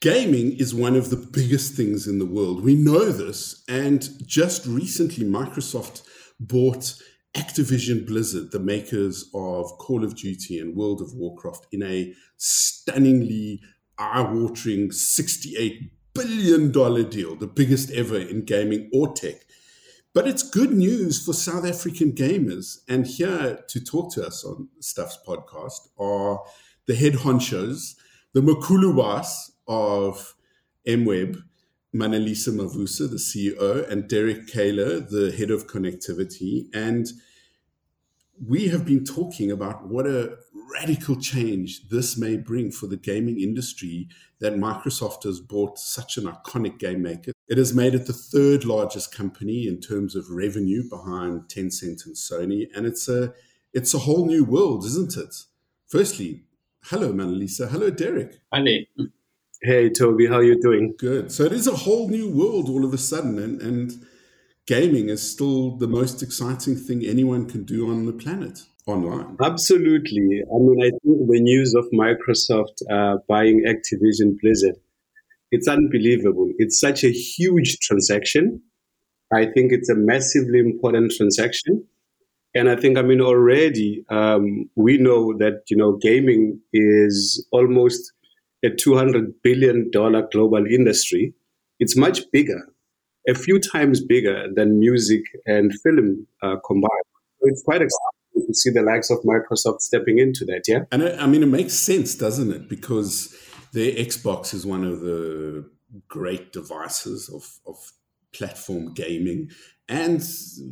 Gaming is one of the biggest things in the world. We know this. And just recently, Microsoft bought Activision Blizzard, the makers of Call of Duty and World of Warcraft, in a stunningly eye watering $68 billion deal, the biggest ever in gaming or tech. But it's good news for South African gamers. And here to talk to us on Stuff's podcast are the head honchos, the Makuluwas of MWeb, Manelisa Mavusa, the CEO, and Derek Kaler, the head of connectivity. And we have been talking about what a radical change this may bring for the gaming industry that Microsoft has bought such an iconic game maker. It has made it the third largest company in terms of revenue behind Tencent and Sony, and it's a it's a whole new world, isn't it? Firstly, hello, Manalisa. Hello, Derek. Hi. Hey, Toby. How are you doing? Good. So it is a whole new world all of a sudden, and, and gaming is still the most exciting thing anyone can do on the planet online. Absolutely. I mean, I think the news of Microsoft uh, buying Activision Blizzard, it's unbelievable. It's such a huge transaction. I think it's a massively important transaction. And I think, I mean, already um, we know that, you know, gaming is almost a $200 billion global industry. It's much bigger, a few times bigger than music and film uh, combined. It's quite exciting to see the likes of Microsoft stepping into that. Yeah, and I, I mean it makes sense, doesn't it? Because their Xbox is one of the great devices of, of platform gaming. And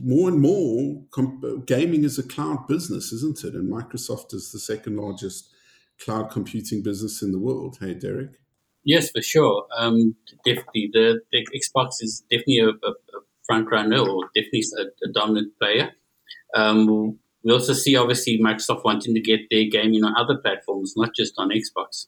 more and more, comp- gaming is a cloud business, isn't it? And Microsoft is the second largest cloud computing business in the world. Hey, Derek? Yes, for sure. Um, definitely. The, the, Xbox is definitely a, a, a front runner or definitely a, a dominant player. Um, we also see obviously Microsoft wanting to get their gaming on other platforms, not just on Xbox,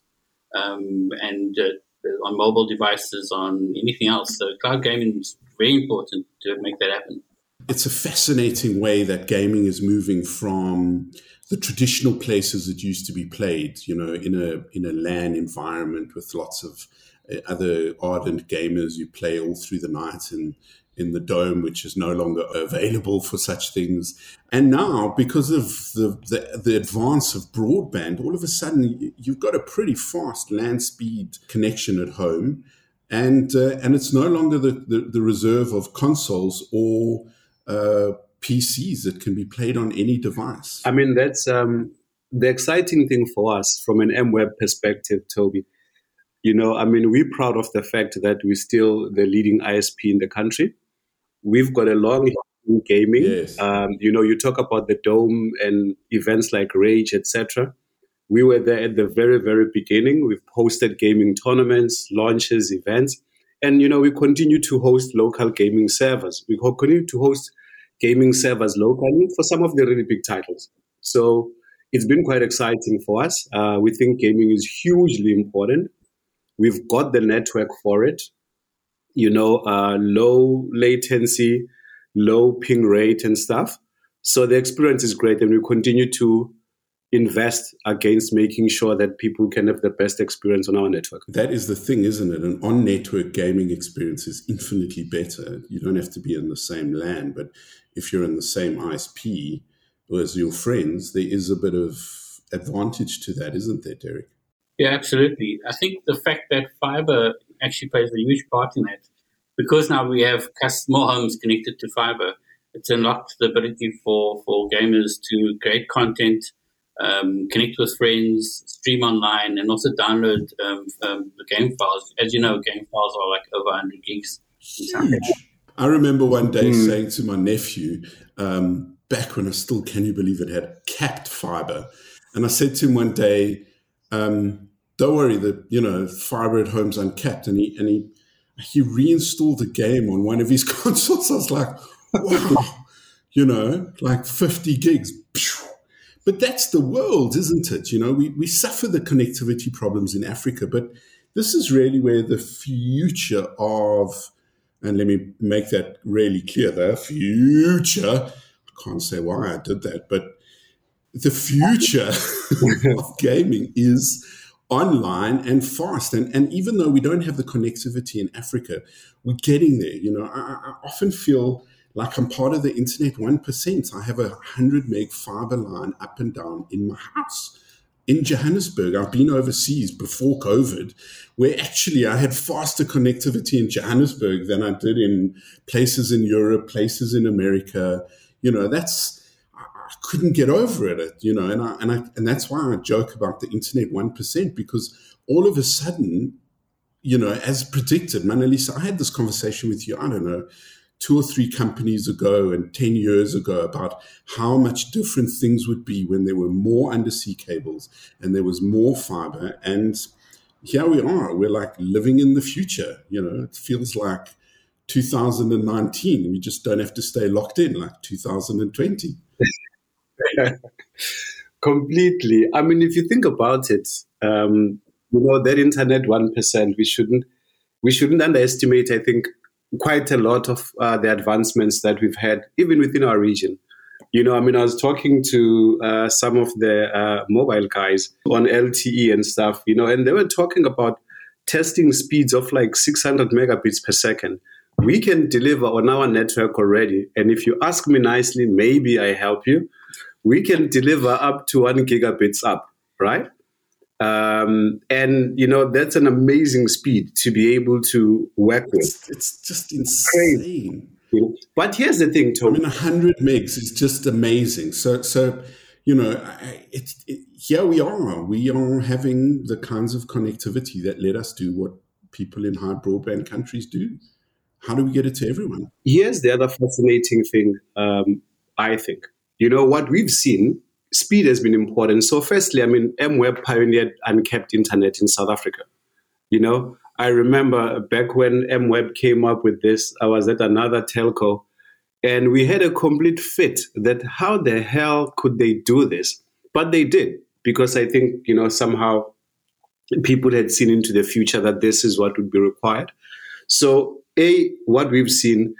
um, and uh, on mobile devices, on anything else. So cloud gaming is very important to make that happen. It's a fascinating way that gaming is moving from the traditional places it used to be played, you know, in a in a LAN environment with lots of uh, other ardent gamers. You play all through the night and in the dome, which is no longer available for such things. And now, because of the, the, the, advance of broadband, all of a sudden you've got a pretty fast LAN speed connection at home. And, uh, and it's no longer the, the, the, reserve of consoles or uh, PCs that can be played on any device. I mean, that's um, the exciting thing for us from an MWeb perspective, Toby. You know, I mean, we're proud of the fact that we're still the leading ISP in the country we've got a long in gaming. Yes. Um, you know, you talk about the dome and events like Rage, etc. We were there at the very, very beginning. We've hosted gaming tournaments, launches, events, and you know, we continue to host local gaming servers. We continue to host gaming servers locally for some of the really big titles. So it's been quite exciting for us. Uh, we think gaming is hugely important. We've got the network for it you know, uh, low latency, low ping rate and stuff. So the experience is great, and we continue to invest against making sure that people can have the best experience on our network. That is the thing, isn't it? An on network gaming experience is infinitely better. You don't have to be in the same LAN, but if you're in the same ISP as your friends, there is a bit of advantage to that, isn't there, Derek? Yeah, absolutely. I think the fact that fiber actually plays a huge part in that. Because now we have more homes connected to fiber, it's unlocked the ability for, for gamers to create content, um, connect with friends, stream online, and also download um, um, the game files. As you know, game files are like over 100 gigs. I remember one day mm. saying to my nephew, um, back when I still, can you believe it, had capped fiber. And I said to him one day, um, don't worry, the you know fiber at home's uncapped, and he and he he reinstalled the game on one of his consoles. I was like, wow, you know, like fifty gigs. But that's the world, isn't it? You know, we we suffer the connectivity problems in Africa, but this is really where the future of and let me make that really clear the future i can't say why i did that but the future of gaming is online and fast. And, and even though we don't have the connectivity in Africa, we're getting there. You know, I, I often feel like I'm part of the internet 1%. I have a 100 meg fiber line up and down in my house in Johannesburg. I've been overseas before COVID, where actually I had faster connectivity in Johannesburg than I did in places in Europe, places in America. You know, that's I couldn't get over it, you know, and I, and I, and that's why I joke about the internet one percent because all of a sudden, you know, as predicted, Manelisa, I had this conversation with you. I don't know, two or three companies ago and 10 years ago about how much different things would be when there were more undersea cables and there was more fiber. And here we are. We're like living in the future. You know, it feels like 2019. We just don't have to stay locked in like 2020. Completely. I mean, if you think about it, um, you know, that internet 1%, we shouldn't we shouldn't underestimate, I think, quite a lot of uh, the advancements that we've had, even within our region. You know, I mean, I was talking to uh, some of the uh, mobile guys on LTE and stuff, you know, and they were talking about testing speeds of like 600 megabits per second. We can deliver on our network already. And if you ask me nicely, maybe I help you. We can deliver up to one gigabits up, right? Um, and you know that's an amazing speed to be able to work with. It's, it's just insane. But here's the thing, Tom. I mean, hundred megs is just amazing. So, so you know, it's it, here we are. We are having the kinds of connectivity that let us do what people in high broadband countries do. How do we get it to everyone? Here's the other fascinating thing. Um, I think you know what we've seen speed has been important. So, firstly, I mean, MWeb pioneered uncapped internet in South Africa. You know, I remember back when MWeb came up with this, I was at another telco and we had a complete fit that how the hell could they do this? But they did because I think, you know, somehow people had seen into the future that this is what would be required. So, A, what we've seen,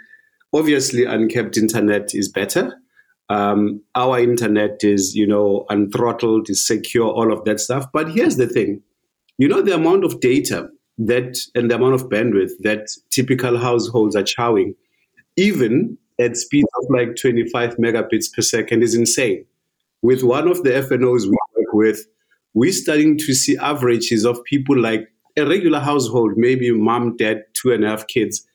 obviously, uncapped internet is better um, our internet is, you know, unthrottled, is secure, all of that stuff. But here's the thing, you know, the amount of data that and the amount of bandwidth that typical households are chowing, even at speeds of like 25 megabits per second, is insane. With one of the FNOs we work with, we're starting to see averages of people like a regular household, maybe mom, dad, two and a half kids,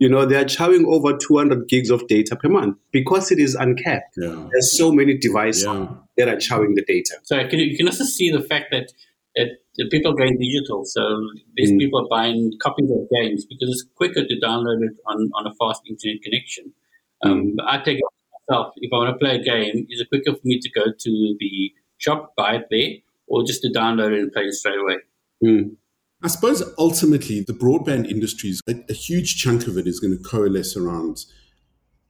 you know, they are chowing over 200 gigs of data per month because it is uncapped. Yeah. There's so many devices yeah. that are chowing the data. So you can also see the fact that, that the people are going digital. So these mm. people are buying copies of games because it's quicker to download it on, on a fast internet connection. Um, mm. I take it myself. If I want to play a game, is it quicker for me to go to the shop, buy it there, or just to download it and play it straight away? Mm. I suppose ultimately the broadband industry, a, a huge chunk of it is going to coalesce around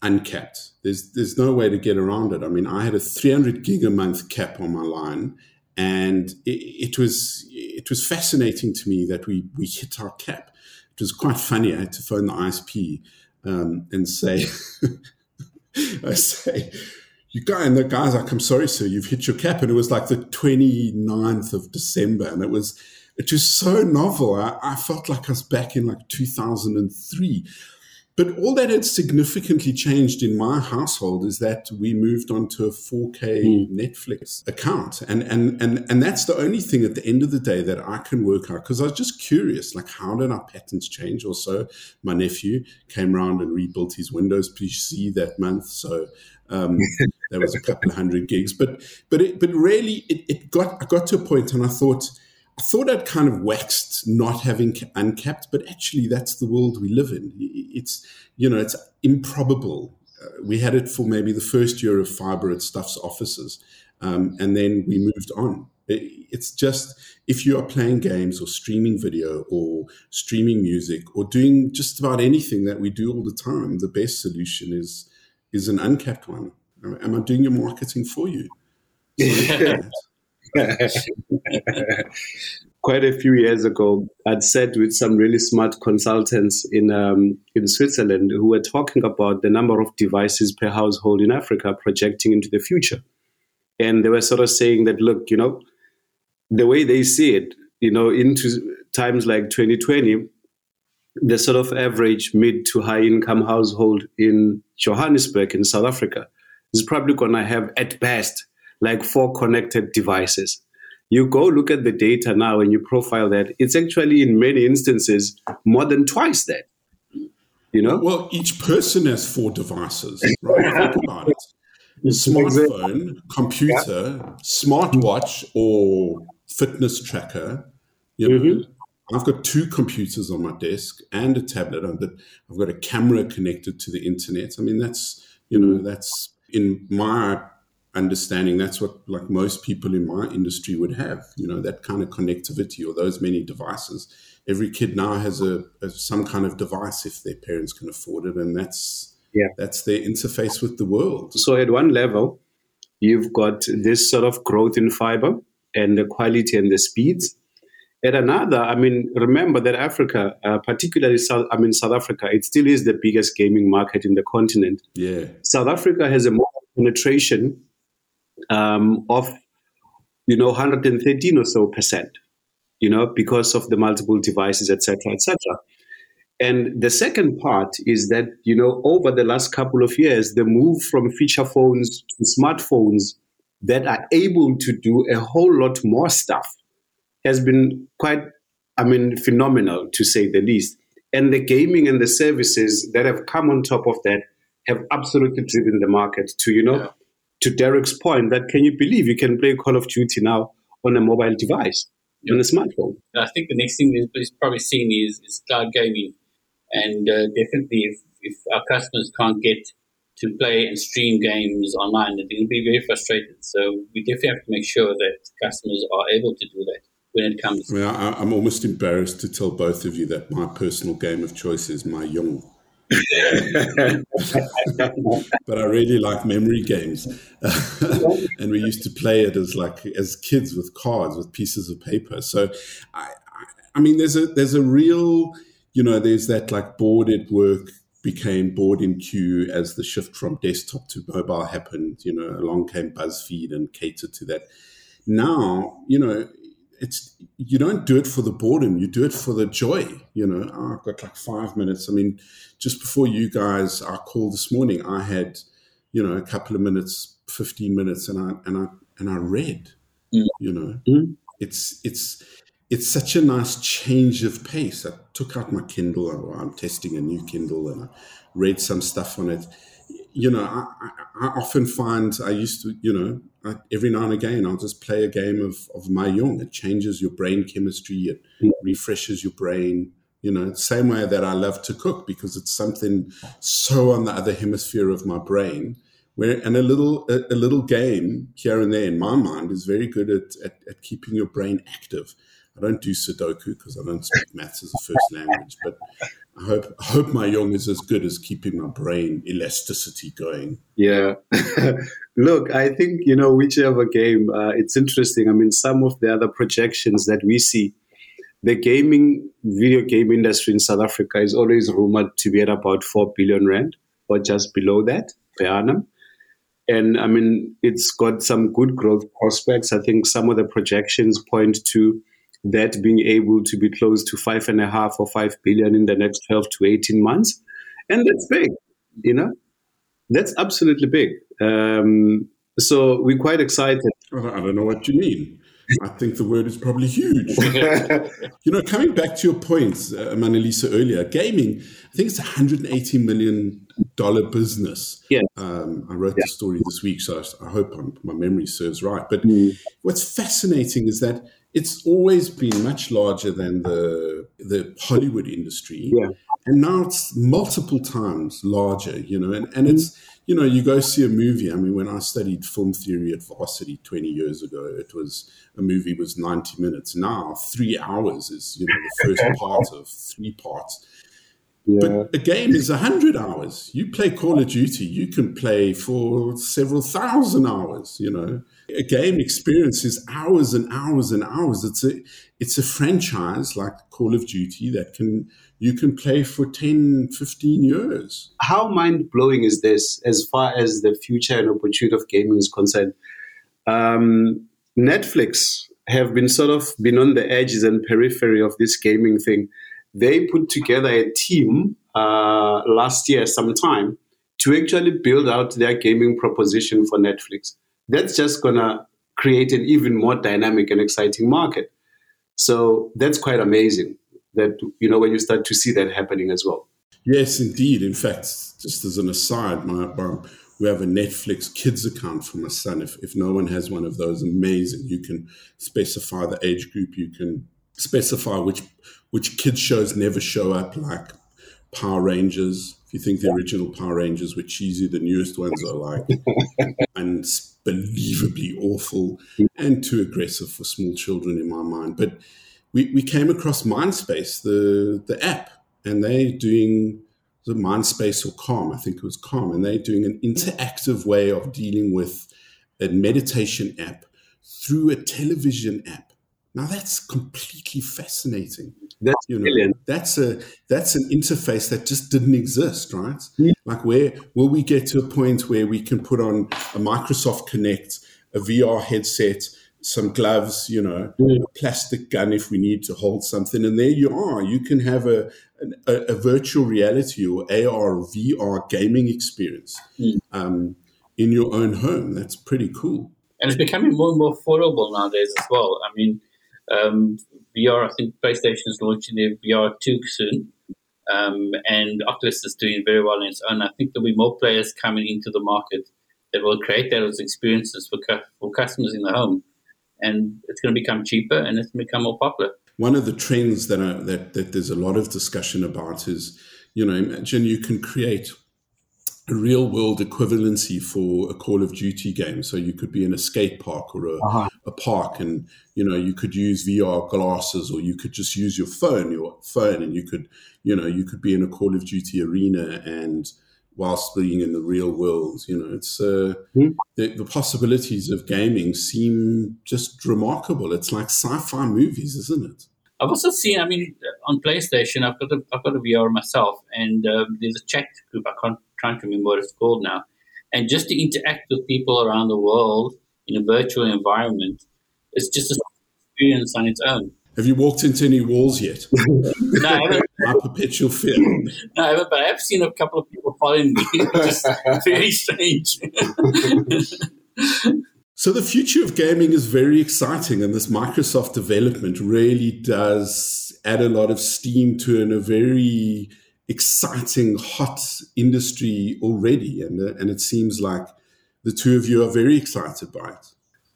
uncapped. There's there's no way to get around it. I mean, I had a 300 gig a month cap on my line, and it, it, was it was fascinating to me that we we hit our cap. It was quite funny. I had to phone the ISP um, and say, I say, you guys, and the guy's like, I'm sorry, sir, you've hit your cap, and it was like the 29th of December, and it was it was so novel. I, I felt like I was back in like 2003. But all that had significantly changed in my household is that we moved on to a 4K mm. Netflix account. And, and, and, and that's the only thing at the end of the day that I can work out because I was just curious, like, how did our patterns change? Also, my nephew came around and rebuilt his Windows PC that month. So um, there was a couple of hundred gigs. But, but, it, but really, it, it got, I got to a point and I thought, I thought I'd kind of waxed not having uncapped, but actually that's the world we live in. It's, you know, it's improbable. Uh, we had it for maybe the first year of fiber at Stuff's offices, um, and then we moved on. It's just if you are playing games or streaming video or streaming music or doing just about anything that we do all the time, the best solution is is an uncapped one. Am I doing your marketing for you? Quite a few years ago, I'd sat with some really smart consultants in um, in Switzerland who were talking about the number of devices per household in Africa projecting into the future, and they were sort of saying that, look, you know, the way they see it, you know, into times like 2020, the sort of average mid to high income household in Johannesburg in South Africa is probably going to have at best like four connected devices. You go look at the data now and you profile that, it's actually in many instances more than twice that. You know? Well, each person has four devices, right? Think about it. Smartphone, computer, yeah. smartwatch, or fitness tracker. You know, mm-hmm. I've got two computers on my desk and a tablet. And I've got a camera connected to the internet. I mean, that's you know, that's in my understanding that's what like most people in my industry would have you know that kind of connectivity or those many devices. Every kid now has a, a, some kind of device if their parents can afford it and that's yeah. that's their interface with the world. So at one level you've got this sort of growth in fiber and the quality and the speeds. At another i mean remember that africa uh, particularly south i mean south africa it still is the biggest gaming market in the continent. Yeah. South africa has a more penetration um, of you know 113 or so percent you know because of the multiple devices etc etc and the second part is that you know over the last couple of years the move from feature phones to smartphones that are able to do a whole lot more stuff has been quite i mean phenomenal to say the least. And the gaming and the services that have come on top of that have absolutely driven the market to you know yeah to Derek's point, that can you believe you can play Call of Duty now on a mobile device, yep. on a smartphone? I think the next thing is probably seen is, is cloud gaming. And uh, definitely, if, if our customers can't get to play and stream games online, they'll be very frustrated. So we definitely have to make sure that customers are able to do that when it comes. I mean, I, am almost embarrassed to tell both of you that my personal game of choice is Mahjong. but I really like memory games, and we used to play it as like as kids with cards with pieces of paper. So, I, I mean, there's a there's a real, you know, there's that like bored at work became bored in queue as the shift from desktop to mobile happened. You know, along came BuzzFeed and catered to that. Now, you know, it's you don't do it for the boredom you do it for the joy you know. Oh, i've got like five minutes. I mean just before you guys our call this morning i had you know a couple of minutes 15 minutes and i and i and i read mm. you know. Mm. it's it's it's such a nice change of pace. I took out my kindle i'm testing a new kindle and i read some stuff on it you know, I, I, often find I used to, you know, I, every now and again I'll just play a game of of Mahjong. It changes your brain chemistry. It mm. refreshes your brain. You know, same way that I love to cook because it's something so on the other hemisphere of my brain. Where and a little a, a little game here and there in my mind is very good at, at, at keeping your brain active. I don't do Sudoku because I don't speak maths as a first language, but I hope I hope Mahjong is as good as keeping my brain elasticity going. Yeah, look, I think you know whichever game. Uh, it's interesting. I mean, some of the other projections that we see, the gaming video game industry in South Africa is always rumored to be at about four billion rand or just below that per annum. And I mean, it's got some good growth prospects. I think some of the projections point to that being able to be close to five and a half or five billion in the next 12 to 18 months. And that's big, you know, that's absolutely big. Um, so we're quite excited. I don't know what you mean. I think the word is probably huge. you know, coming back to your points, uh, Manelisa, earlier, gaming, I think it's a $180 million business. Yeah. Um, I wrote yeah. the story this week, so I, I hope I'm, my memory serves right. But mm. what's fascinating is that it's always been much larger than the the Hollywood industry. Yeah. And now it's multiple times larger, you know, and, and it's, you know, you go see a movie. I mean, when I studied film theory at varsity 20 years ago, it was a movie was 90 minutes. Now, three hours is, you know, the first part of three parts. Yeah. But a game is 100 hours. You play Call of Duty, you can play for several thousand hours, you know a game experience is hours and hours and hours. It's a it's a franchise like Call of Duty that can you can play for 10, 15 years. How mind blowing is this as far as the future and opportunity of gaming is concerned? Um, Netflix have been sort of been on the edges and periphery of this gaming thing. They put together a team uh, last year, sometime, to actually build out their gaming proposition for Netflix. That's just gonna create an even more dynamic and exciting market. So that's quite amazing. That you know when you start to see that happening as well. Yes, indeed. In fact, just as an aside, my, my we have a Netflix kids account for my son. If, if no one has one of those, amazing. You can specify the age group. You can specify which which kids shows never show up, like Power Rangers. If you think the original Power Rangers were cheesy, the newest ones are like unbelievably awful and too aggressive for small children in my mind. But we, we came across Mindspace, the the app, and they're doing the Mindspace or Calm, I think it was Calm, and they're doing an interactive way of dealing with a meditation app through a television app. Now that's completely fascinating. That's you know. That's a that's an interface that just didn't exist, right? Yeah. Like where will we get to a point where we can put on a Microsoft Kinect, a VR headset, some gloves, you know, mm. a plastic gun if we need to hold something, and there you are. You can have a a, a virtual reality or AR or VR gaming experience mm. um, in your own home. That's pretty cool. And it's becoming more and more affordable nowadays as well. I mean, um, VR, I think PlayStation is launching their VR 2 soon. Um, and Oculus is doing very well in its own. I think there'll be more players coming into the market that will create those experiences for, for customers in the home and it's going to become cheaper and it's going to become more popular. One of the trends that, that that there's a lot of discussion about is, you know, imagine you can create real world equivalency for a Call of Duty game. So you could be in a skate park or a, uh-huh. a park, and you know you could use VR glasses, or you could just use your phone, your phone, and you could, you know, you could be in a Call of Duty arena and whilst being in the real world. You know, it's uh, mm. the, the, possibilities of gaming seem just remarkable. It's like sci-fi movies, isn't it? I've also seen. I mean, on PlayStation, I've got a, I've got a VR myself, and um, there's a chat group. I can't trying to remember what it's called now. And just to interact with people around the world in a virtual environment, it's just an experience on its own. Have you walked into any walls yet? no, I haven't. My perpetual fear. No, I haven't, but I have seen a couple of people following me. Just very strange. so the future of gaming is very exciting, and this Microsoft development really does add a lot of steam to in a very exciting, hot industry already, and uh, and it seems like the two of you are very excited by it.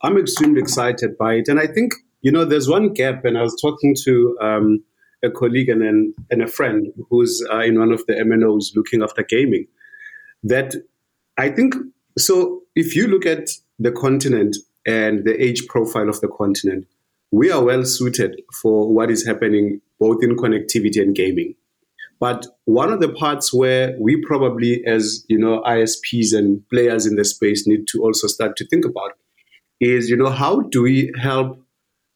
I'm extremely excited by it, and I think you know, there's one gap, and I was talking to um, a colleague and, an, and a friend who's uh, in one of the MNOs looking after gaming. That I think so. If you look at the continent and the age profile of the continent, we are well suited for what is happening both in connectivity and gaming. But one of the parts where we probably, as you know, ISPs and players in the space, need to also start to think about is, you know, how do we help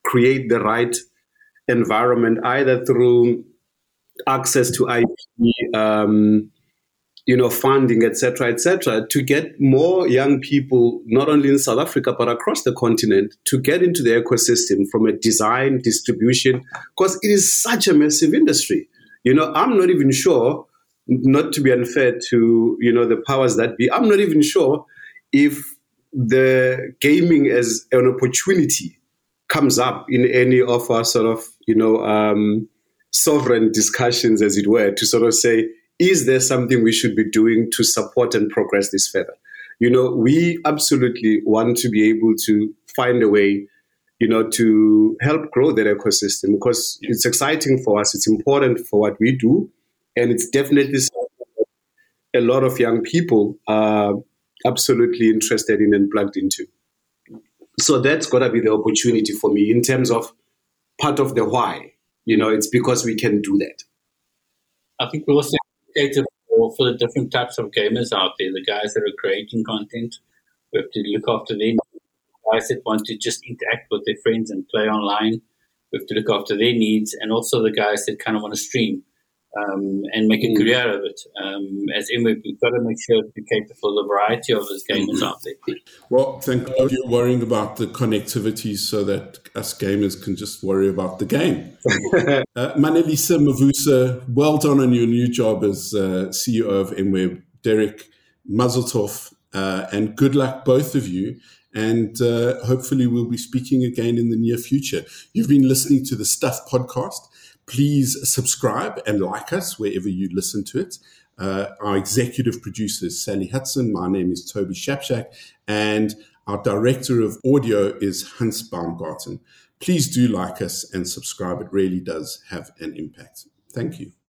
create the right environment either through access to IP, um, you know, funding, etc., etc., to get more young people, not only in South Africa but across the continent, to get into the ecosystem from a design, distribution, because it is such a massive industry. You know, I'm not even sure, not to be unfair to you know the powers that be, I'm not even sure if the gaming as an opportunity comes up in any of our sort of, you know, um, sovereign discussions, as it were, to sort of say, is there something we should be doing to support and progress this further? You know, we absolutely want to be able to find a way, you know, to help grow that ecosystem because it's exciting for us. It's important for what we do. And it's definitely a lot of young people are absolutely interested in and plugged into. So that's got to be the opportunity for me in terms of part of the why. You know, it's because we can do that. I think we're also educated for, for the different types of gamers out there, the guys that are creating content. We have to look after them. Guys that want to just interact with their friends and play online. We have to look after their needs, and also the guys that kind of want to stream. um, and make a career of it. Um, as MWeb, we've got to make sure to cater for the variety of those gamers out there. Well, thank God you're worrying about the connectivity so that us gamers can just worry about the game. uh, Manelisa Mavusa, well done on your new job as uh, CEO of MWeb. Derek, Mazeltov, uh, and good luck, both of you. And uh, hopefully, we'll be speaking again in the near future. You've been listening to the Stuff podcast. Please subscribe and like us wherever you listen to it. Uh, our executive producer is Sally Hudson. My name is Toby Shapshak. And our director of audio is Hans Baumgarten. Please do like us and subscribe. It really does have an impact. Thank you.